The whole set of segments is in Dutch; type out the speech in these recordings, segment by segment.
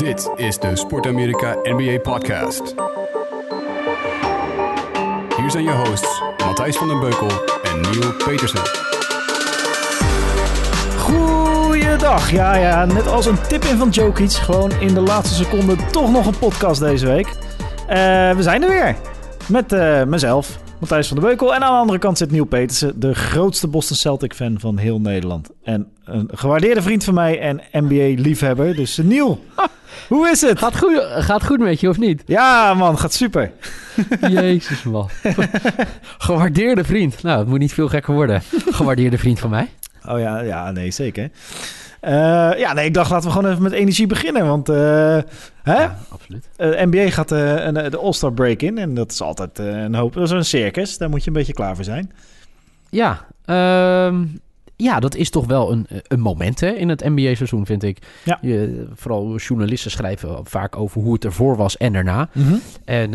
Dit is de Sport Amerika NBA Podcast. Hier zijn je hosts Matthijs van den Beukel en Neil Petersen. Goeiedag. Ja, ja, net als een tip in van Jokic. Gewoon in de laatste seconde toch nog een podcast deze week. Eh, we zijn er weer. Met eh, mezelf, Matthijs van der Beukel. En aan de andere kant zit Neil Petersen, de grootste Boston Celtic fan van heel Nederland. En een gewaardeerde vriend van mij en NBA-liefhebber. Dus Neil, hoe is het? Gaat goed, gaat goed met je, of niet? Ja, man, gaat super. Jezus, man. Gewaardeerde vriend. Nou, het moet niet veel gekker worden. Gewaardeerde vriend van mij. Oh ja, ja nee, zeker. Uh, ja, nee, ik dacht laten we gewoon even met energie beginnen. Want uh, hè? Ja, absoluut. Uh, NBA gaat de All-Star break in. En dat is altijd een hoop. Dat is een circus. Daar moet je een beetje klaar voor zijn. Ja, um, ja dat is toch wel een, een moment hè, in het NBA-seizoen, vind ik. Ja. Je, vooral journalisten schrijven vaak over hoe het ervoor was en daarna. Mm -hmm. En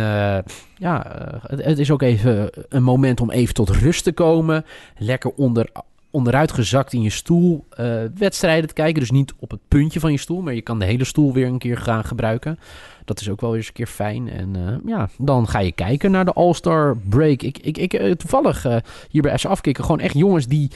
ja, het, het is ook even een moment om even tot rust te komen. Lekker onder onderuit gezakt in je stoel uh, wedstrijden te kijken. Dus niet op het puntje van je stoel, maar je kan de hele stoel weer een keer gaan gebruiken. Dat is ook wel eens een keer fijn. En uh, ja, dan ga je kijken naar de All-Star break. Ik, ik, ik uh, toevallig hier bij S afkicken gewoon echt jongens die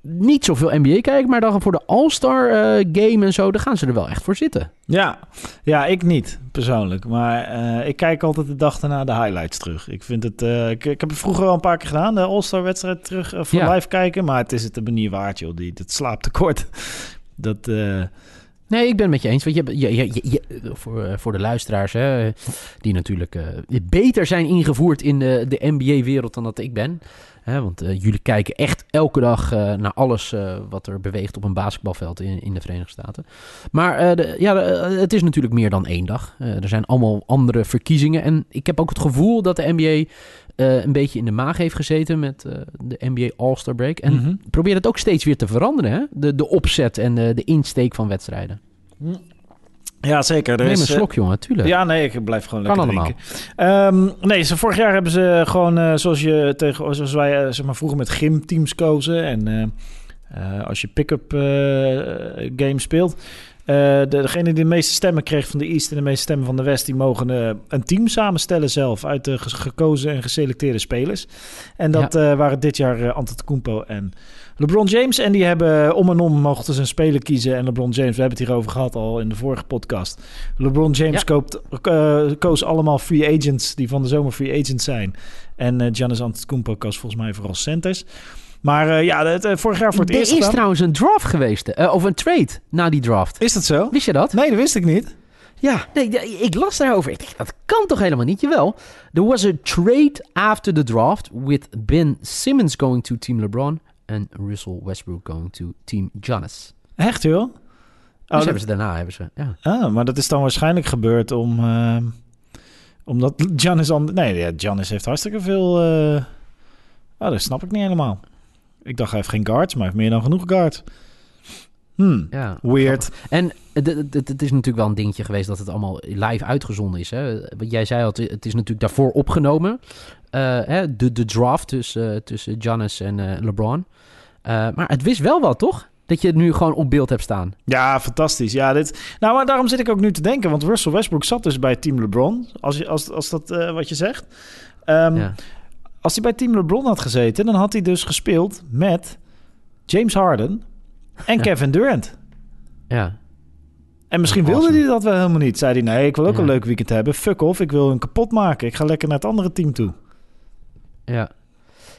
niet zoveel NBA kijken, maar dan voor de All-Star uh, game en zo, daar gaan ze er wel echt voor zitten. Ja, ja ik niet persoonlijk. Maar uh, ik kijk altijd de dag daarna de highlights terug. Ik vind het. Uh, ik, ik heb het vroeger wel een paar keer gedaan, de All-Star wedstrijd terug voor ja. live kijken. Maar het is het de manier waard, joh. Die, dat slaapt tekort. dat. Nee, ik ben het met je eens. Want je, je, je, je voor, voor de luisteraars, hè, die natuurlijk uh, beter zijn ingevoerd in de, de NBA-wereld dan dat ik ben. Hè, want uh, jullie kijken echt elke dag uh, naar alles wat er beweegt op een basketbalveld in, in de Verenigde Staten. Maar de, ja, het is natuurlijk meer dan één dag. er zijn allemaal andere verkiezingen. En ik heb ook het gevoel dat de NBA een beetje in de maag heeft gezeten met de NBA All-Star Break. En mm-hmm. probeert het ook steeds weer te veranderen, hè? De, de opzet en de, de insteek van wedstrijden. Ja, zeker. Er Neem is, een slok, jongen, tuurlijk. Ja, nee, ik blijf gewoon Kan lekker allemaal. drinken. Um, nee, ze, vorig jaar hebben ze gewoon, uh, zoals, je tegen, zoals wij uh, zeg maar, vroeger met gymteams kozen. En uh, als je pick-up game speelt... De, degene die de meeste stemmen kreeg van de East en de meeste stemmen van de West, die mogen uh, een team samenstellen zelf uit de gekozen en geselecteerde spelers. En dat ja. uh, waren dit jaar uh, Antetokounmpo en LeBron James. En die hebben om en om mochten ze een speler kiezen. En LeBron James, we hebben het hierover gehad al in de vorige podcast. LeBron James ja. koopt, koos allemaal free agents die van de zomer free agents zijn. En Giannis Antetokounmpo koos volgens mij vooral centers. Maar uh, ja, het, uh, vorig jaar voor het er eerst. Er is trouwens een draft geweest. Uh, of een trade na die draft. Is dat zo? Wist je dat? Nee, dat wist ik niet. Ja, nee, ik las daarover. Ik dacht, dat kan toch helemaal niet? Jawel. There was a trade after the draft with Ben Simmons going to Team LeBron en Russell Westbrook going to Team Giannis. Echt, joh? Oh, dus dat... hebben ze daarna, hebben ze, ja. Ah, maar dat is dan waarschijnlijk gebeurd om... Uh, omdat Giannis... An... Nee, ja, Giannis heeft hartstikke veel... Uh... Oh, dat snap ik niet helemaal. Ik dacht, hij heeft geen guards, maar hij heeft meer dan genoeg guards. Hmm, ja, weird. Grappig. En het is natuurlijk wel een dingetje geweest dat het allemaal live uitgezonden is. Hè? Wat jij zei al, het is natuurlijk daarvoor opgenomen. Uh, hè? De, de draft tussen, uh, tussen Giannis en uh, LeBron. Uh, maar het wist wel wat, toch? Dat je het nu gewoon op beeld hebt staan. Ja, fantastisch. Ja, dit... Nou, maar daarom zit ik ook nu te denken. Want Russell Westbrook zat dus bij Team LeBron. Als, je, als, als dat wat je zegt. Um, ja. Als hij bij Team LeBron had gezeten, dan had hij dus gespeeld met James Harden en ja. Kevin Durant. Ja. En misschien wilde awesome. hij dat wel helemaal niet. Zei hij, nee, ik wil ook ja. een leuk weekend hebben. Fuck off, ik wil hem kapot maken. Ik ga lekker naar het andere team toe. Ja.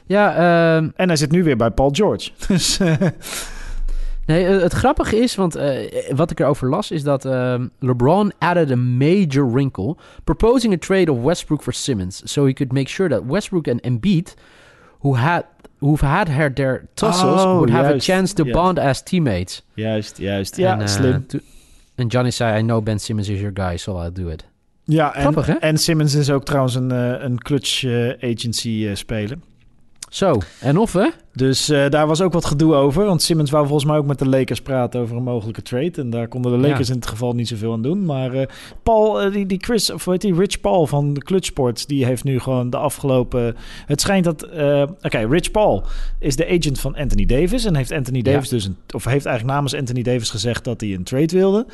Ja, um... En hij zit nu weer bij Paul George. Dus... Nee, het grappige is, want uh, wat ik erover las, is dat uh, LeBron added a major wrinkle, proposing a trade of Westbrook for Simmons, so he could make sure that Westbrook and Embiid, who had who've had her their tussles, oh, would have juist, a chance to juist. bond as teammates. Juist, juist. Ja, en, uh, slim. En Johnny zei, I know Ben Simmons is your guy, so I'll do it. Ja, en, Grappig, hè? en Simmons is ook trouwens een, een clutch agency speler. Zo, en of hè? Dus uh, daar was ook wat gedoe over. Want Simmons wou volgens mij ook met de Lakers praten over een mogelijke trade. En daar konden de Lakers ja. in het geval niet zoveel aan doen. Maar uh, Paul, uh, die, die Chris, of weet die, Rich Paul van de Clutch Sports, die heeft nu gewoon de afgelopen. Het schijnt dat. Oké, okay, Rich Paul is de agent van Anthony Davis. En heeft Anthony Davis ja. dus een. Of heeft eigenlijk namens Anthony Davis gezegd dat hij een trade wilde.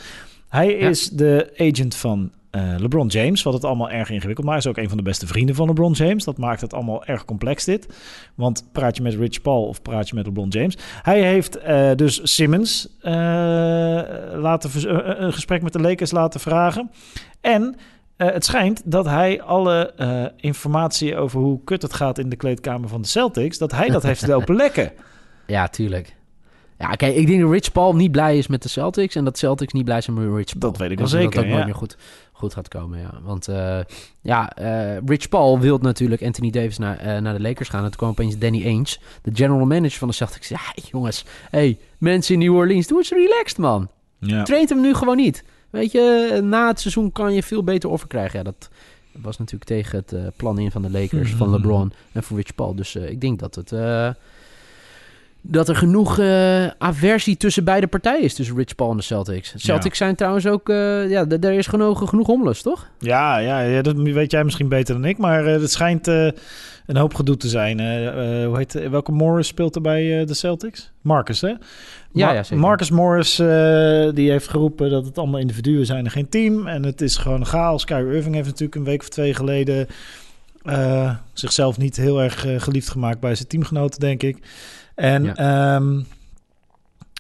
Hij is de agent van eh, LeBron James, wat het allemaal erg ingewikkeld maakt. Hij is ook een van de beste vrienden van LeBron James. Dat maakt het allemaal erg complex dit. Want praat je met Rich Paul of praat je met LeBron James? Hij heeft eh, dus Simmons eh, laten eh, een gesprek met de Lakers laten vragen. En eh, het schijnt dat hij alle eh, informatie over hoe kut het gaat in de kleedkamer van de Celtics, dat hij dat heeft lopen lekken. Ja, tuurlijk. Ja, kijk, ik denk dat Rich Paul niet blij is met de Celtics... en dat Celtics niet blij zijn met Rich Paul. Dat weet ik En wel Dat zeker, het ook nooit ja. meer goed, goed gaat komen, ja. Want eh, ja, eh, Rich Paul wil natuurlijk Anthony Davis naar, eh, naar de Lakers gaan. En toen kwam opeens Danny Ainge, de general manager van de Celtics. Ja, jongens, hey, mensen in New Orleans, doe eens relaxed, man. Ja. Hem nu gewoon niet. Weet je, na het seizoen kan je veel beter offer krijgen. Ja, dat was natuurlijk tegen het plan in van de Lakers, van Mhm. LeBron en van Rich Paul. Dus ik denk dat het... dat er genoeg eh, aversie tussen beide partijen is, tussen Rich Paul en de Celtics. Celtics zijn trouwens ook... eh, ja, daar is genoeg, genoeg hommelus, toch? Ja, ja, ja, dat weet jij misschien beter dan ik. Maar eh, het schijnt een hoop gedoe te zijn. Hoe heet, welke Morris speelt er bij de Celtics? Marcus, hè? Ja, Ma- ja, zeker. Marcus Morris die heeft geroepen dat het allemaal individuen zijn en geen team. En het is gewoon chaos. Kyrie Irving heeft natuurlijk een week of twee geleden... zichzelf niet heel erg geliefd gemaakt bij zijn teamgenoten, denk ik. En... ehm,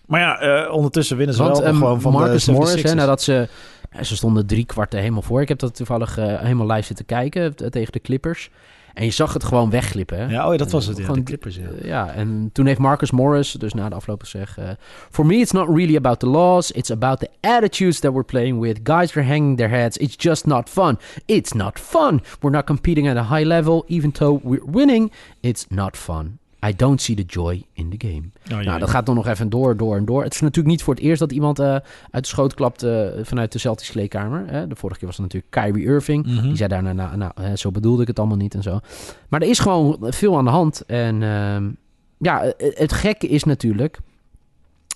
maar ja, eh, ondertussen winnen ze Want wel eh, gewoon van Marcus de Morris, hè, 76ers. nadat ze... ja, Ze stonden drie kwarten helemaal voor. Ik heb dat toevallig eh, helemaal live zitten kijken eh, tegen de Clippers. En je zag het gewoon wegglippen. Hè? Ja, oh ja, dat was het. Ja, Gewoon de Clippers, ja. Ja, en toen heeft Marcus Morris, dus na de afloop gezegd... For me, it's not really about the laws. It's about the attitudes that we're playing with. Guys are hanging their heads. It's just not fun. It's not fun. We're not competing at a high level. Even though we're winning, it's not fun. I don't see the joy in the game. Oh, ja. Nou, dat gaat dan nog even door, door en door. Het is natuurlijk niet voor het eerst dat iemand eh, uit de schoot klapt eh, vanuit de Celtics kleedkamer. Hè. De vorige keer was het natuurlijk Kyrie Irving. Mhm. Die zei daarna, nou, nou hè, zo bedoelde ik het allemaal niet en zo. Maar er is gewoon veel aan de hand. En ehm, ja, het, het gekke is natuurlijk...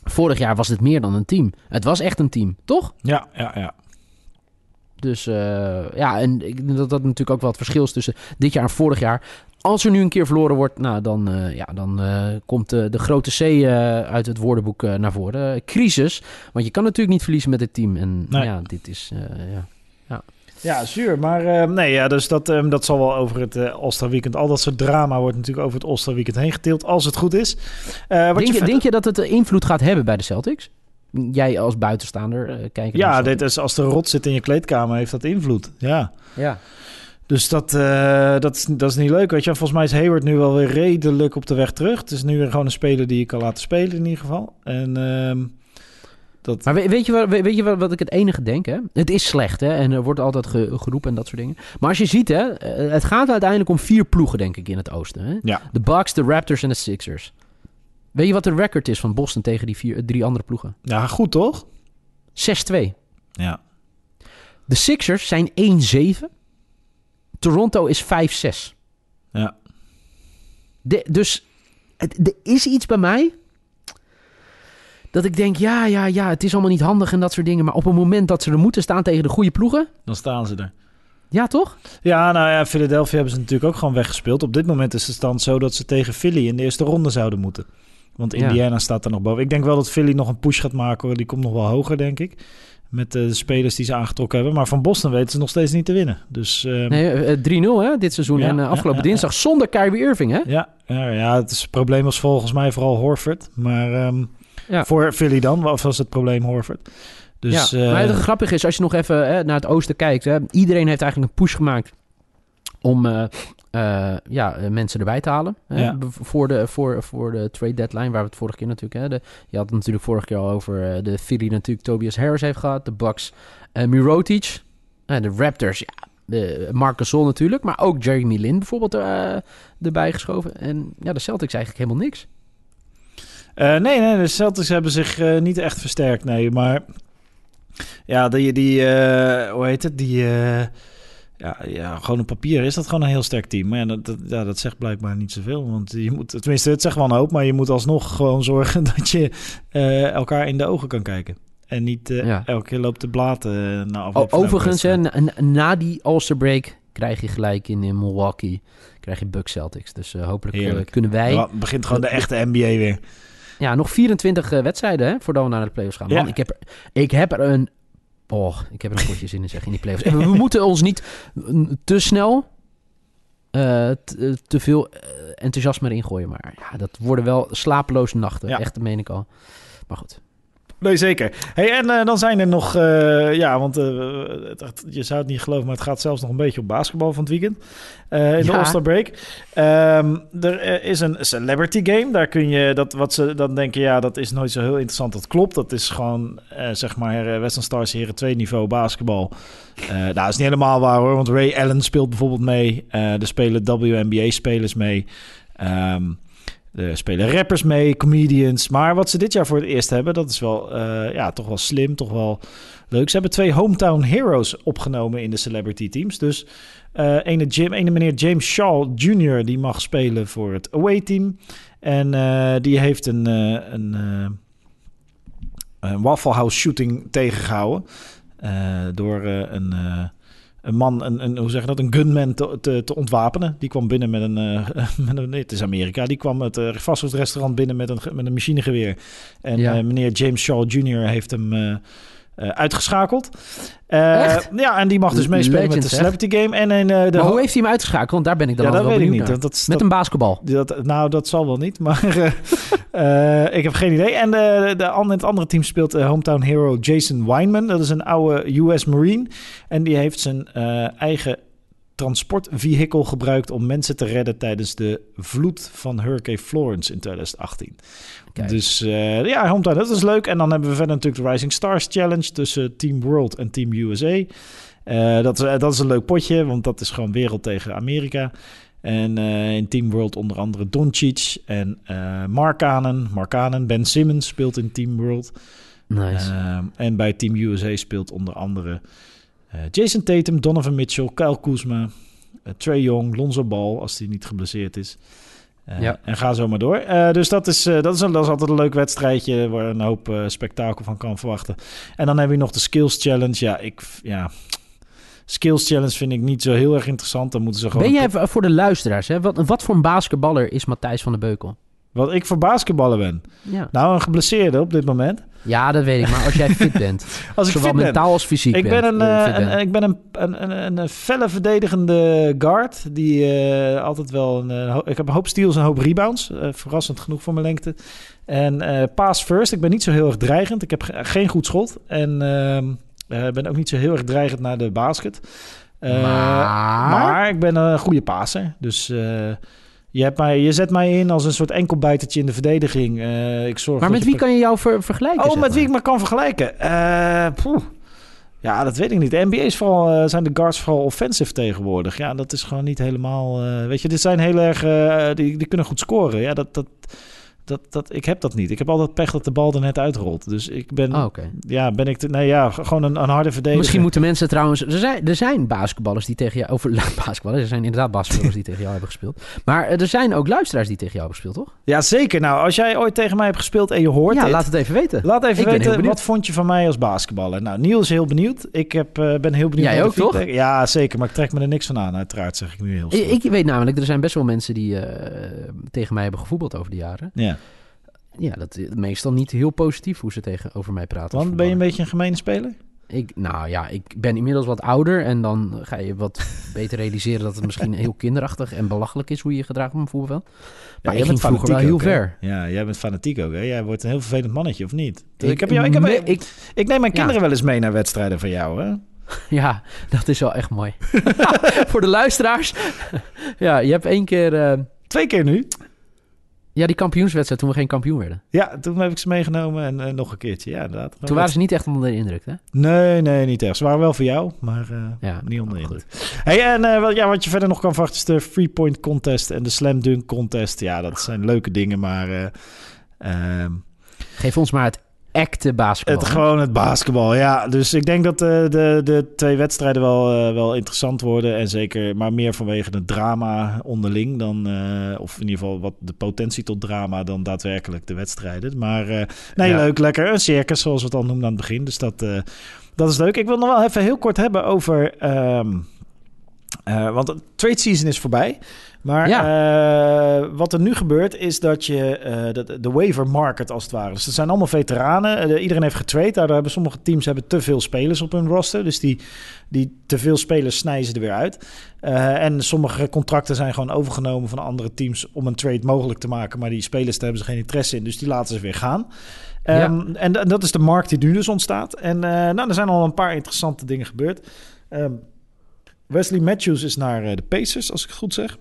Vorig jaar was het meer dan een team. Het was echt een team, toch? Ja, ja, ja. Dus eh, ja, en ik denk dat dat natuurlijk ook wel het verschil is tussen dit jaar en vorig jaar. Als er nu een keer verloren wordt, nou, dan, eh, ja, dan eh, komt de, de grote C uit het woordenboek naar voren. Crisis, want je kan natuurlijk niet verliezen met het team. En Nee. ja, dit is... eh, ja. Ja, zuur. Maar nee, ja, dus dat, eh, dat zal wel over het eh All-Star Weekend. Al dat soort drama wordt natuurlijk over het All-Star Weekend heen getild, als het goed is. Wat Denk, je, denk je dat het invloed gaat hebben bij de Celtics? Jij als buitenstaander kijken. naar Ja, de dit is, als er rot zit in je kleedkamer, heeft dat invloed. Ja. Ja. Dus dat, eh, dat, is, dat is niet leuk, weet je. Volgens mij is Hayward nu wel weer redelijk op de weg terug. Het is nu weer gewoon een speler die je kan laten spelen in ieder geval. En ehm, dat... Maar weet, je, wat, weet je wat, wat ik het enige denk? Hè? Het is slecht hè? en er wordt altijd ge- geroepen en dat soort dingen. Maar als je ziet, hè, eh, het gaat uiteindelijk om vier ploegen, denk ik, in het oosten. Hè? Ja. De Bucks, de Raptors en de Sixers. Weet je wat de record is van Boston tegen die vier, drie andere ploegen? ja, goed toch? 6-2. Ja. De Sixers zijn 1-7. Toronto is 5-6. Ja. De, dus er is iets bij mij dat ik denk, ja, ja, ja, het is allemaal niet handig en dat soort dingen. Maar op het moment dat ze er moeten staan tegen de goede ploegen, Dan staan ze er. ja toch? Ja, nou ja, Philadelphia hebben ze natuurlijk ook gewoon weggespeeld. Op dit moment is de stand zo dat ze tegen Philly in de eerste ronde zouden moeten. Want Ja. Indiana staat er nog boven. Ik denk wel dat Philly nog een push gaat maken. Hoor. Die komt nog wel hoger, denk ik. Met eh, de spelers die ze aangetrokken hebben. Maar van Boston weten ze nog steeds niet te winnen. Dus ehm, Nee, eh, 3-0 hè, dit seizoen Ja, en eh, afgelopen ja, dinsdag zonder Kyrie Irving hè? ja, ja, ja, het, is, het probleem was volgens mij vooral Horford. Maar ehm, voor Philly dan of was het probleem Horford. Dus ja. eh, maar het grappige is, als je nog even hè, naar het oosten kijkt, hè, iedereen heeft eigenlijk een push gemaakt om eh, eh, ja, eh, mensen erbij te halen. Hè, Ja. voor, de, voor, voor de trade deadline, waar we het vorige keer natuurlijk... Hè, de, je had het natuurlijk vorige keer al over eh, de Philly natuurlijk Tobias Harris heeft gehad. De Bucks uh, Mirotic. Eh, de Raptors, ja, de Marc Gasol natuurlijk. Maar ook Jeremy Lin bijvoorbeeld eh, erbij geschoven. En ja, de Celtics eigenlijk helemaal niks. Nee, nee, de Celtics hebben zich niet echt versterkt, nee. Maar ja, die, die hoe heet het, die... ja, ja, gewoon op papier is dat gewoon een heel sterk team. Maar ja, dat, dat, ja, dat zegt blijkbaar niet zoveel. Want je moet, tenminste, het zegt wel een hoop, maar je moet alsnog gewoon zorgen dat je eh, elkaar in de ogen kan kijken. En niet eh, Ja. elke keer loopt te blaten eh, na afloop overigens, hè, na, na die All-Star break krijg je gelijk in, in Milwaukee krijg je Bucks Celtics. Dus hopelijk kunnen wij... Ja, begint gewoon de echte NBA weer. Ja, nog 24 eh, wedstrijden hè, voordat we naar de playoffs gaan. Man, Ja. ik, heb er, ik heb er een Oh, ik heb er een potje zin in zeg, in die playoffs. En we, we moeten ons niet te snel eh, eh, te veel eh, enthousiasme erin gooien. Maar ja, dat worden wel slapeloze nachten. Ja. Echt, dat meen ik al. Maar goed. Nee, zeker. Hey, en eh, dan zijn er nog, eh, ja, want eh, het- het- je zou het niet geloven, maar het gaat zelfs nog een beetje op basketbal van het weekend. in de. All-Star Break. Ehm, er is een celebrity game. Daar kun je, dat, wat ze dan denken, ja, dat is nooit zo heel interessant. Dat klopt. Dat is gewoon, zeg maar, Western Stars Heren 2 niveau basketbal. Nou, dat is niet helemaal waar hoor, want Ray Allen speelt bijvoorbeeld mee. Er spelen WNBA-spelers mee. Ehm er spelen rappers mee, comedians. Maar wat ze dit jaar voor het eerst hebben, dat is wel, eh, ja, toch wel slim, toch wel leuk. Ze hebben twee hometown heroes opgenomen in de celebrity teams. Dus eh ene, Jim, ene meneer James Shaw Jr. die mag spelen voor het away team. En eh, die heeft een, een, een Waffle House shooting tegengehouden. eh, door een, een man, een, een, hoe zeg je dat, een gunman te, te, te ontwapenen. Die kwam binnen met een, eh, met een nee, het is Amerika, die kwam het uh, fastfoodrestaurant binnen met een, met een machinegeweer. En Ja. eh, meneer James Shaw Jr. heeft hem eh, eh, uitgeschakeld. Eh, Echt? ja, en die mag dus meespelen met de zeg. celebrity game. En in eh, de maar ho- hoe heeft hij hem uitgeschakeld? Want daar ben ik dan ja, dat altijd weet wel ik niet. Dat, Met een basketbal. dat, nou, dat zal wel niet, maar eh, eh, ik heb geen idee. En de, de, an- het andere team speelt eh, hometown hero Jason Weinman. Dat is een oude US Marine. En die heeft zijn eh, eigen transportvehikel gebruikt om mensen te redden tijdens de vloed van Hurricane Florence in 2018. Kijk. Dus eh, ja, hometown, dat is leuk. En dan hebben we verder natuurlijk de Rising Stars Challenge tussen Team World en Team USA. Eh, dat, is- dat is een leuk potje, want dat is gewoon wereld tegen Amerika. En eh, in Team World onder andere Doncic en eh Markkanen. Markkanen, Ben Simmons speelt in Team World. Nice. Ehm, en bij Team USA speelt onder andere eh, Jason Tatum, Donovan Mitchell, Kyle Kuzma, eh, Trey Young, Lonzo Ball, als hij niet geblesseerd is. Eh, Ja. En ga zo maar door. Eh, dus dat is, eh, dat, is dat is altijd een leuk wedstrijdje waar een hoop eh, spektakel van kan verwachten. En dan hebben we nog de Skills Challenge. Ja, ik, ja, Skills Challenge vind ik niet zo heel erg interessant. Dan moeten ze gewoon... Ben jij voor de luisteraars, hè? Wat, wat voor een basketballer is Matthijs van der Beukel? Wat ik voor basketballen ben. Ja. Nou, een geblesseerde op dit moment. ja, dat weet ik. Maar als jij fit bent, Als ik zowel fit ben. mentaal als fysiek Ik ben, een, eh, een- ik ben een, een, een, een felle verdedigende guard. Die eh, altijd wel een. eh, ik heb een hoop steals en een hoop rebounds. eh, verrassend genoeg voor mijn lengte. En eh pass first. Ik ben niet zo heel erg dreigend. Ik heb ge- geen goed schot. En ehm, eh, ben ook niet zo heel erg dreigend naar de basket. Eh, Maar? maar ik ben een goede passer. Dus. Je, hebt mij, je zet mij in als een soort enkelbijtertje in de verdediging. Eh, ik zorg Maar met wie kan je jou ver- vergelijken? Oh, met wie ik me kan vergelijken? Eh. Ja, dat weet ik niet. De NBA is vooral, eh, zijn de guards vooral offensive tegenwoordig. Ja, dat is gewoon niet helemaal... weet je, dit zijn heel erg... die, die kunnen goed scoren. Ja, dat, dat, dat, dat, ik heb dat niet. Ik heb altijd pech dat de bal er net uitrolt. Dus ik ben... Oh. Ja, ben ik... Te, nee, ja, gewoon een, een harde verdediger. Misschien moeten mensen trouwens... Er zijn, er zijn basketballers die tegen jou... Over basketballers, er zijn inderdaad basketballers die tegen jou hebben gespeeld. Maar eh, er zijn ook luisteraars die tegen jou hebben gespeeld, toch? Ja, zeker. Nou, als jij ooit tegen mij hebt gespeeld en je hoort ja, dit... laat het even weten. Laat even Ik weten, wat vond je van mij als basketballer? Nou, Niels is heel benieuwd. Ik heb, eh, ben heel benieuwd Jij ook, toch? Ja, zeker. Maar ik trek me er niks van aan, uiteraard, zeg ik nu heel snel. Ik, ik weet namelijk, er zijn best wel mensen die eh, tegen mij hebben gevoetbald over de jaren. Ja, Ja, dat is meestal niet heel positief hoe ze tegen over mij praten. want ben je een beetje een gemene speler? Ik, nou ja, ik ben inmiddels wat ouder en dan ga je wat beter realiseren dat het misschien heel kinderachtig en belachelijk is hoe je je gedraagt op een voetbalveld. Maar jij ik ging bent vroeger wel heel ook, hè? ver. Ja, jij bent fanatiek ook, hè? Jij wordt een heel vervelend mannetje, of niet? Ik, heb jou, ik, heb, me- ik, ik, neem mijn Ja. kinderen wel eens mee naar wedstrijden van jou, hè? ja, dat is wel echt mooi. Voor de luisteraars. ja, je hebt één keer... eh, Twee keer nu. Ja, die kampioenswedstrijd toen we geen kampioen werden. Ja, toen heb ik ze meegenomen en eh, nog een keertje. Ja, inderdaad. Toen waren ze niet echt onder de indruk, hè? Nee, nee, niet echt. Ze waren wel voor jou, maar eh, Ja, niet onder de goed. indruk. Hey, en eh, wat, ja, wat je verder nog kan verwachten is de Free Point Contest en de Slam Dunk Contest. Ja, dat zijn leuke dingen, maar... eh, ehm, Geef ons maar het acte basketbal. Het, gewoon het basketbal, ja. Dus ik denk dat eh, de, de twee wedstrijden wel, eh, wel interessant worden. En zeker, maar meer vanwege het drama onderling dan... eh, of in ieder geval wat de potentie tot drama dan daadwerkelijk de wedstrijden. Maar nee, Ja. leuk, lekker. Een circus, zoals we het al noemden aan het begin. Dus dat, dat is leuk. Ik wil nog wel even heel kort hebben over... ehm, Eh, want het trade season is voorbij. Maar Ja. eh, wat er nu gebeurt is dat je eh, de, de waiver market als het ware. Dus het zijn allemaal veteranen. Iedereen heeft getrade. Daardoor hebben sommige teams hebben te veel spelers op hun roster. Dus die, die te veel spelers snijden ze er weer uit. En sommige contracten zijn gewoon overgenomen van andere teams om een trade mogelijk te maken. Maar die spelers daar hebben ze geen interesse in. Dus die laten ze weer gaan. Ja. Ehm, en, en dat is de markt die nu dus ontstaat. En nou, er zijn al een paar interessante dingen gebeurd. Ehm, Wesley Matthews is naar eh, de Pacers, als ik het goed zeg.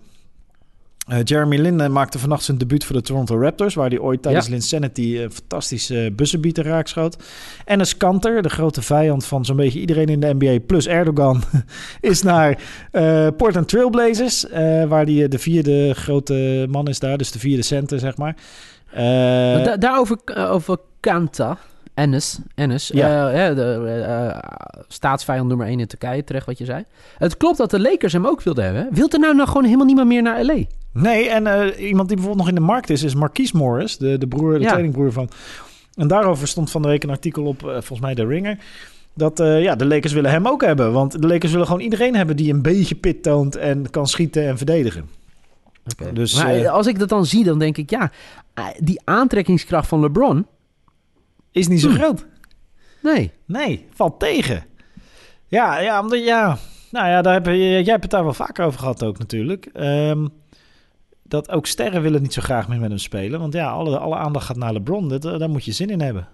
Eh, Jeremy Lin eh, maakte vannacht zijn debuut voor de Toronto Raptors... waar hij ooit tijdens Ja. Linsanity een fantastische uh, buzzerbieter raakschoot. Enes Kanter, de grote vijand van zo'n beetje iedereen in de NBA... plus Erdogan, is naar eh, Portland Trailblazers... waar hij de vierde grote man is daar, dus de vierde center, zeg maar. Da- daarover over Kanta. Ennis, Ennis Ja. eh, de eh, staatsvijand nummer 1 in Turkije, terecht wat je zei. Het klopt dat de Lakers hem ook wilden hebben. Wilt er nou, nou gewoon helemaal niemand meer naar LA? Nee, en eh, iemand die bijvoorbeeld nog in de markt is, is Marquise Morris, de, de broer, de Ja. tweelingbroer van. En daarover stond van de week een artikel op, eh, volgens mij de Ringer. Dat eh, ja, de Lakers willen hem ook hebben. Want de Lakers willen gewoon iedereen hebben die een beetje pit toont en kan schieten en verdedigen. Dus, maar eh, als ik dat dan zie, dan denk ik, ja, eh, die aantrekkingskracht van LeBron, Is niet zo Hm. groot. nee. Nee, valt tegen. Ja, ja, omdat ja. Nou ja, daar heb je, jij hebt het daar wel vaker over gehad ook natuurlijk. Ehm, dat ook sterren willen niet zo graag meer met hem spelen. Want ja, alle, alle aandacht gaat naar LeBron. Dat, daar moet je zin in hebben.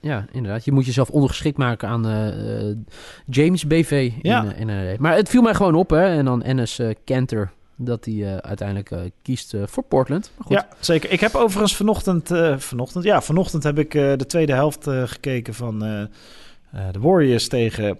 Ja, inderdaad. Je moet jezelf ondergeschikt maken aan eh, eh, James BV. Ja. In, eh, in, eh, maar het viel mij gewoon op, hè. En dan Ennis eh Kanter, dat hij eh, uiteindelijk eh, kiest eh, voor Portland. Maar goed. Ja, zeker. Ik heb overigens vanochtend, vanochtend, ja, vanochtend heb ik de tweede helft gekeken van de Warriors tegen,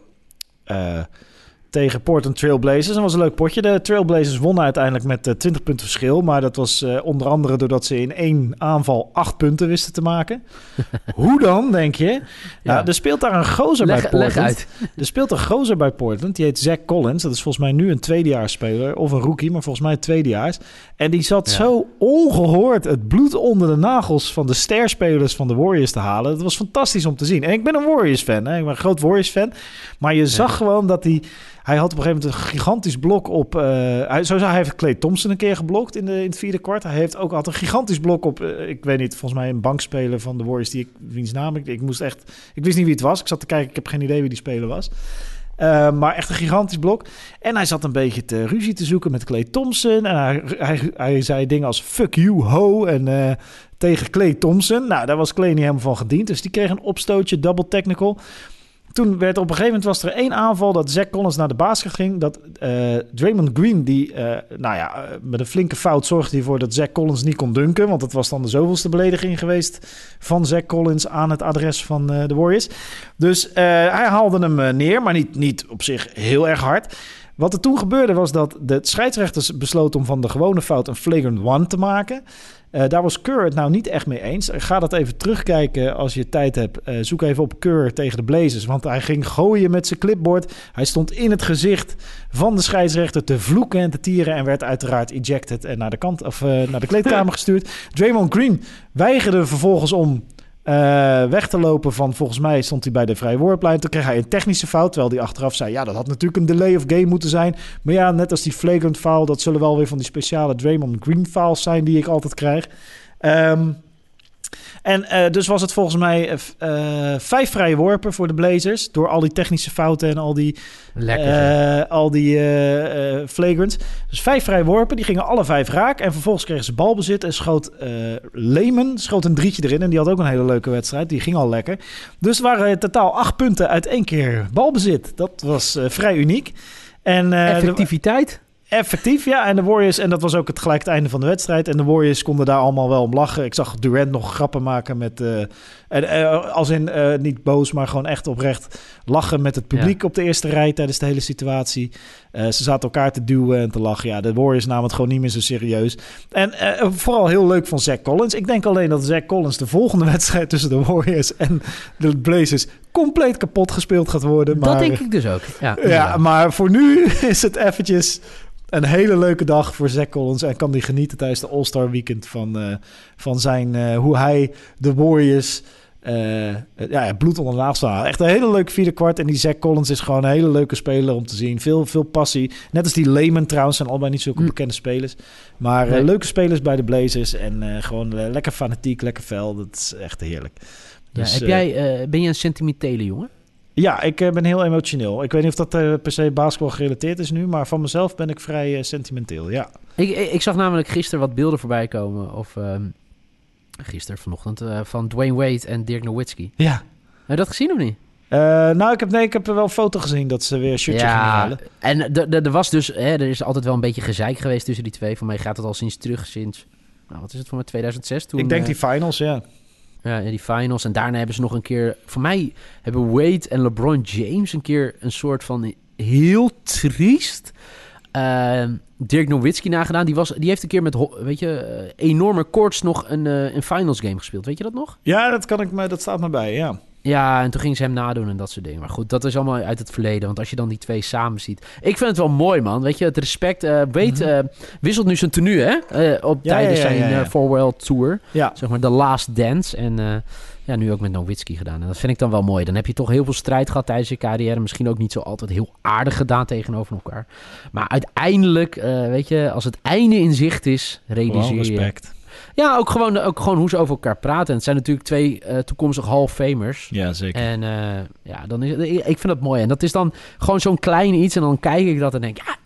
tegen Portland Trailblazers. Dat was een leuk potje. De Trailblazers wonnen uiteindelijk met eh, 20 punten verschil. Maar dat was eh, onder andere doordat ze in één aanval acht punten wisten te maken. Hoe dan, denk je? Nou, er speelt daar een gozer bij Portland. leg uit. Er speelt een gozer bij Portland. Die heet Zach Collins. Dat is volgens mij nu een tweedejaarsspeler. Of een rookie, maar volgens mij een tweedejaars. En die zat Ja. zo ongehoord het bloed onder de nagels van de sterspelers van de Warriors te halen. Dat was fantastisch om te zien. En ik ben een Warriors-fan. Hè? Ik ben een groot Warriors-fan. Maar je zag gewoon dat hij... Hij had op een gegeven moment een gigantisch blok op... eh, hij, hij heeft Clay Thompson een keer geblokt in, de, in het vierde kwart. Hij heeft ook altijd een gigantisch blok op... eh, ik weet niet, volgens mij een bankspeler van de Warriors... Die ik, wiens naam ik... Ik moest echt... Ik wist niet wie het was. Ik zat te kijken, ik heb geen idee wie die speler was. Uh, maar echt een gigantisch blok. En hij zat een beetje te ruzie te zoeken met Clay Thompson. En hij, hij, hij zei dingen als fuck you, ho. En uh, tegen Clay Thompson. Nou, daar was Clay niet helemaal van gediend. Dus die kreeg een opstootje, double technical. Toen werd op een gegeven moment was er één aanval dat Zach Collins naar de basket ging. Dat uh, Draymond Green, die uh, nou ja, met een flinke fout zorgde ervoor dat Zach Collins niet kon dunken. Want dat was dan de zoveelste belediging geweest van Zach Collins aan het adres van de Warriors. Dus hij haalde hem neer, maar niet, niet op zich heel erg hard. Wat er toen gebeurde was dat de scheidsrechters besloten om van de gewone fout een flagrant one te maken. Uh, daar was Keur het nou niet echt mee eens. Ga dat even terugkijken als je tijd hebt. Uh, zoek even op Keur tegen de Blazers. Want hij ging gooien met zijn clipboard. Hij stond in het gezicht van de scheidsrechter te vloeken en te tieren. En werd uiteraard ejected en naar de, kant, of, uh, naar de kleedkamer gestuurd. Draymond Green weigerde vervolgens om uh, weg te lopen van, volgens mij stond hij bij de vrije worplijn. Toen kreeg hij een technische fout, terwijl hij achteraf zei, ja, dat had natuurlijk een delay of game moeten zijn. Maar ja, net als die flagrant foul, dat zullen wel weer van die speciale Draymond Green fouls zijn die ik altijd krijg. Um, en uh, dus was het volgens mij uh, vijf vrije worpen voor de Blazers. Door al die technische fouten en al die, Lekker, al die flagrants. Dus vijf vrije worpen, die gingen alle vijf raak. En vervolgens kregen ze balbezit en schoot Lehman schoot een drietje erin. En die had ook een hele leuke wedstrijd. Die ging al lekker. Dus er waren totaal acht punten uit één keer balbezit. Dat was vrij uniek. En, Effectiviteit? Effectief, ja. En de Warriors, en dat was ook het gelijk het einde van de wedstrijd. En de Warriors konden daar allemaal wel om lachen. Ik zag Durant nog grappen maken met. Uh, en, uh, als in uh, niet boos, maar gewoon echt oprecht lachen met het publiek ja. op de eerste rij tijdens de hele situatie. ze zaten elkaar te duwen en te lachen. Ja, de Warriors namen het gewoon niet meer zo serieus. En vooral heel leuk van Zach Collins. Ik denk alleen dat Zach Collins de volgende wedstrijd tussen de Warriors en de Blazers compleet kapot gespeeld gaat worden. Maar, dat denk ik dus ook. Ja, ja maar voor nu is het eventjes een hele leuke dag voor Zach Collins. En kan die genieten tijdens de All-Star Weekend van, uh, van zijn, uh, hoe hij de Warriors eh, ja, bloed onder de nagels halen. Echt een hele leuke vierde kwart. En die Zach Collins is gewoon een hele leuke speler om te zien. Veel, veel passie. Net als die Lehman trouwens. Zijn allebei niet zulke Hm. bekende spelers. Maar eh, leuke spelers bij de Blazers. En eh, gewoon eh, lekker fanatiek, lekker fel. Dat is echt heerlijk. Ja, Dus, heb eh, jij, eh, ben je een sentimentele jongen? ja, ik eh, ben heel emotioneel. Ik weet niet of dat eh, per se basketbal gerelateerd is nu. Maar van mezelf ben ik vrij eh, sentimenteel, ja. Ik, ik, zag namelijk gisteren wat beelden voorbij komen. Of ehm, gisteren, vanochtend. eh, van Dwayne Wade en Dirk Nowitzki. Ja. Heb je dat gezien of niet? Eh, nou, ik heb, nee, ik heb wel een foto gezien dat ze weer een shirtje gingen halen. en er was dus, hè, er is altijd wel een beetje gezeik geweest tussen die twee. Voor mij gaat het al sinds terug, sinds, nou, wat is het voor mij, 2006? Toen, ik denk eh, die finals, ja. Ja, die finals. En daarna hebben ze nog een keer... Voor mij hebben Wade en LeBron James een keer een soort van heel triest... eh, Dirk Nowitzki nagedaan. Die, was, die heeft een keer met, weet je, eh, enorme koorts nog een, eh, een finals game gespeeld. Weet je dat nog? Ja, dat, kan ik me, dat staat me bij, ja. Ja, en toen ging ze hem nadoen en dat soort dingen. Maar goed, dat is allemaal uit het verleden. Want als je dan die twee samen ziet... Ik vind het wel mooi, man. Weet je, het respect... eh Wade Mhm. eh, wisselt nu zijn tenue, hè? Eh, op, Ja, tijdens ja, ja, zijn ja, ja. eh, Farewell Tour. Ja, zeg maar, de last dance. En eh, ja, nu ook met Nowitzki gedaan. En dat vind ik dan wel mooi. Dan heb je toch heel veel strijd gehad tijdens je carrière. Misschien ook niet zo altijd heel aardig gedaan tegenover elkaar. Maar uiteindelijk, eh, weet je, als het einde in zicht is, realiseer je... respect. Ja, ook gewoon, ook gewoon hoe ze over elkaar praten. En het zijn natuurlijk twee eh, toekomstige Hall of Famers. Ja, zeker. En eh, ja, dan is ik vind dat mooi. En dat is dan gewoon zo'n klein iets. En dan kijk ik dat en denk, ja,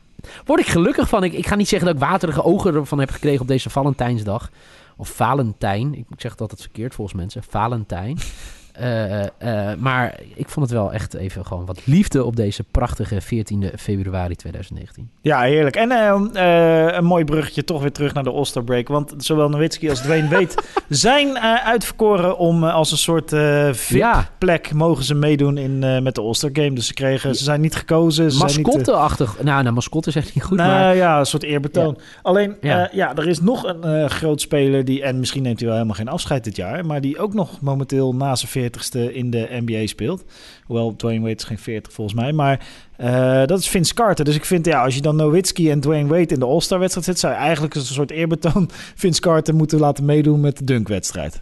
word ik gelukkig van. Ik, ik ga niet zeggen dat ik waterige ogen ervan heb gekregen op deze Valentijnsdag. Of Valentijn. Ik zeg dat het verkeerd volgens mensen. Valentijn. Eh, eh, maar ik vond het wel echt even gewoon wat liefde op deze prachtige 14 februari 2019. Ja, heerlijk. En eh, eh, een mooi bruggetje toch weer terug naar de All-Star break. Want zowel Nowitzki als Dwayne Wade zijn eh, uitverkoren om eh, als een soort eh VIP-plek mogen ze meedoen in, eh, met de All-Star game. Dus ze, kregen, ze zijn niet gekozen. Ze zijn niet, eh, Mascotte-achtig. Nou, nou, mascotte is echt niet goed, nou maar... ja, een soort eerbetoon. Alleen, Ja. ja. er is nog een eh, groot speler die, en misschien neemt hij wel helemaal geen afscheid dit jaar, maar die ook nog momenteel na zijn veertigste in de NBA speelt. Hoewel Dwayne Wade is geen 40 volgens mij, maar eh, dat is Vince Carter. Dus ik vind, ja, als je dan Nowitzki en Dwayne Wade in de All-Star wedstrijd zet, zou je eigenlijk als een soort eerbetoon Vince Carter moeten laten meedoen met de dunkwedstrijd.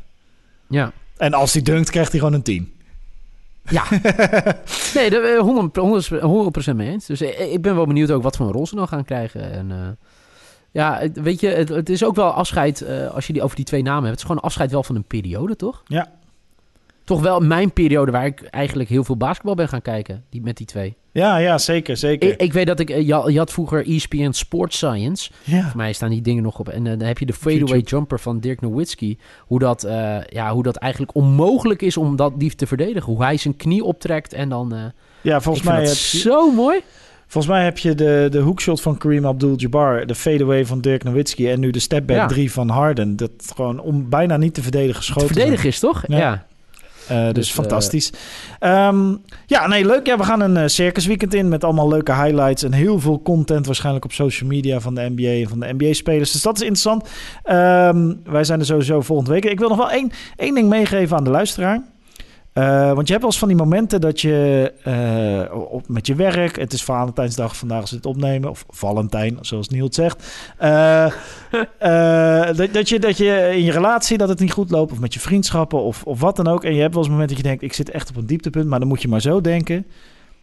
Ja. En als hij dunkt, krijgt hij gewoon een 10. Ja. nee, daar ik 100, 100, 100% mee eens. Dus ik, ik ben wel benieuwd ook wat voor een rol ze dan gaan krijgen. En eh, ja, weet je, het, het is ook wel afscheid, eh, als je die over die twee namen hebt. Het is gewoon afscheid wel van een periode, toch? Ja. Toch wel mijn periode waar ik eigenlijk heel veel basketbal ben gaan kijken, die, met die twee. Ja, ja, zeker, zeker. Ik, ik weet dat ik, eh, je, je had vroeger ESPN Sports Science. ja. Voor mij staan die dingen nog op. En eh, dan heb je de fadeaway YouTube. jumper van Dirk Nowitzki. Hoe dat, eh, ja, hoe dat eigenlijk onmogelijk is om dat dief te verdedigen. Hoe hij zijn knie optrekt en dan... eh, ja, volgens mij heb je... zo mooi. Volgens mij heb je de, de hoekshot van Kareem Abdul-Jabbar, de fadeaway van Dirk Nowitzki en nu de stepback Ja. 3 van Harden. Dat gewoon om bijna niet te verdedigen Te schoten. verdedigen is toch? Ja. Ja. Eh, dus, Dus, fantastisch. Ehm, ja, nee, leuk. Ja, we gaan een eh, circusweekend in met allemaal leuke highlights en heel veel content waarschijnlijk op social media van de NBA en van de NBA-spelers. Dus dat is interessant. Ehm, wij zijn er sowieso volgende week. Ik wil nog wel één, één ding meegeven aan de luisteraar. Eh, want je hebt wel eens van die momenten dat je eh, op, met je werk, het is Valentijnsdag vandaag als we het opnemen, of Valentijn, zoals Niels zegt. eh, dat, dat, je, dat je in je relatie dat het niet goed loopt, of met je vriendschappen, of, of wat dan ook. En je hebt wel eens een moment dat je denkt, ik zit echt op een dieptepunt, maar dan moet je maar zo denken.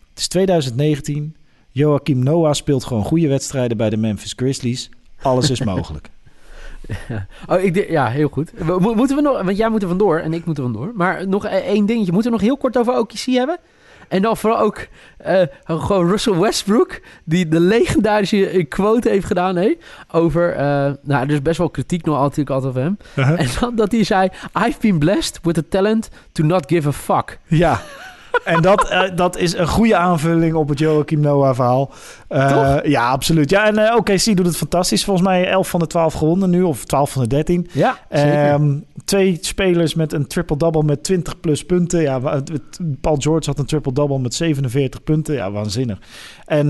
Het is 2019, Joachim Noah speelt gewoon goede wedstrijden bij de Memphis Grizzlies. Alles is mogelijk. Oh, ik, ja, heel goed. Mo- moeten we nog, want jij moet er vandoor en ik moet er vandoor. Maar nog e- één dingetje. Moeten we nog heel kort over OKC hebben? En dan vooral ook eh, gewoon Russell Westbrook, die de legendarische quote heeft gedaan hè, over... eh, nou, er is best wel kritiek nog natuurlijk altijd over hem. En dan dat hij zei... I've been blessed with the talent to not give a fuck. Ja. En dat, eh, dat is een goede aanvulling op het Joachim Noah verhaal. Eh? Ja, absoluut. Ja, en eh OKC doet het fantastisch. Volgens mij 11 van de 12 gewonnen nu, of 12 van de 13. Ja, zeker. Ehm, twee spelers met een triple-double met 20 plus punten. Ja, Paul George had een triple-double met 47 punten. Ja, waanzinnig. En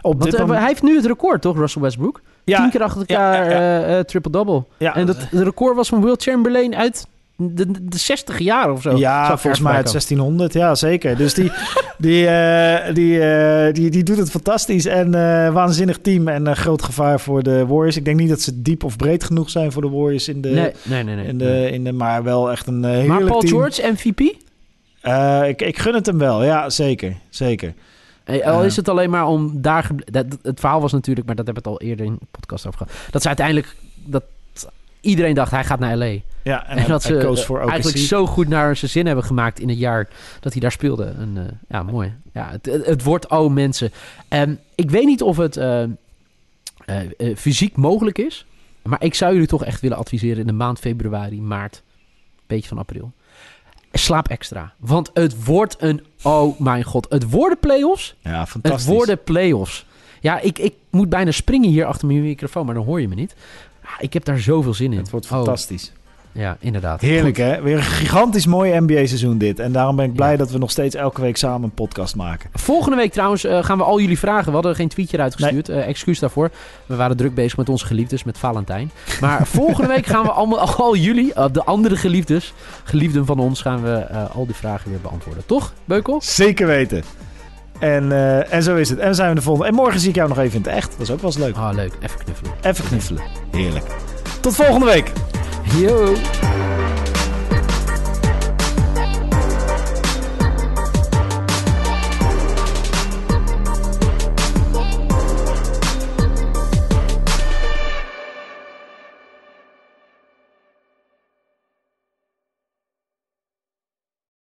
op Want dit moment... hij heeft nu het record, toch, Russell Westbrook? ja, Tien keer achter elkaar ja, ja. triple-double. ja, En dat het record was van Will Chamberlain uit de, de 60 jaar of zo. Ja, volgens mij uit ergens 1600. Ja, zeker. Dus die, die, eh, die, eh, die, die doet het fantastisch. En eh, waanzinnig team. En groot gevaar voor de Warriors. Ik denk niet dat ze diep of breed genoeg zijn voor de Warriors in de... Nee, nee, nee. nee. in de, in de maar wel echt een heerlijk maar Paul team. George, MVP? Ik, ik gun het hem wel. Ja, zeker. Zeker. Hey, al is het alleen maar om daar... Dat, het verhaal was natuurlijk, maar dat hebben we het al eerder in de podcast over gehad. Dat ze uiteindelijk... Dat iedereen dacht, hij gaat naar L.A. Ja, en, En, dat ze koos voor eigenlijk zo goed naar zijn zin hebben gemaakt in het jaar dat hij daar speelde. En, eh, ja, mooi. Ja, het, het, het wordt oh mensen. Ehm, ik weet niet of het eh, eh, fysiek mogelijk is, maar ik zou jullie toch echt willen adviseren in de maand februari, maart, beetje van april. Slaap extra, want het wordt een oh mijn god, het worden playoffs. Ja, Het fantastisch. worden play-offs. Ja, ik, ik moet bijna springen hier achter mijn microfoon, maar dan hoor je me niet. Ik heb daar zoveel zin in. Het wordt Oh, fantastisch. ja, inderdaad. Heerlijk, Goed. hè? Weer een gigantisch mooi NBA-seizoen dit. En daarom ben ik blij dat we nog steeds elke week samen een podcast maken. Volgende week trouwens eh, gaan we al jullie vragen. We hadden geen tweetje eruit gestuurd. Eh, excuus daarvoor. We waren druk bezig met onze geliefdes, met Valentijn. Maar volgende week gaan we allemaal, al jullie, eh, de andere geliefdes, geliefden van ons, gaan we eh, al die vragen weer beantwoorden. Toch, Beukel? Zeker weten. En, eh, en zo is het. En dan zijn we de volgende. En morgen zie ik jou nog even in het echt. Dat is ook wel eens leuk. Ah, leuk. Even knuffelen. Even knuffelen. Heerlijk. Tot volgende week. Yo.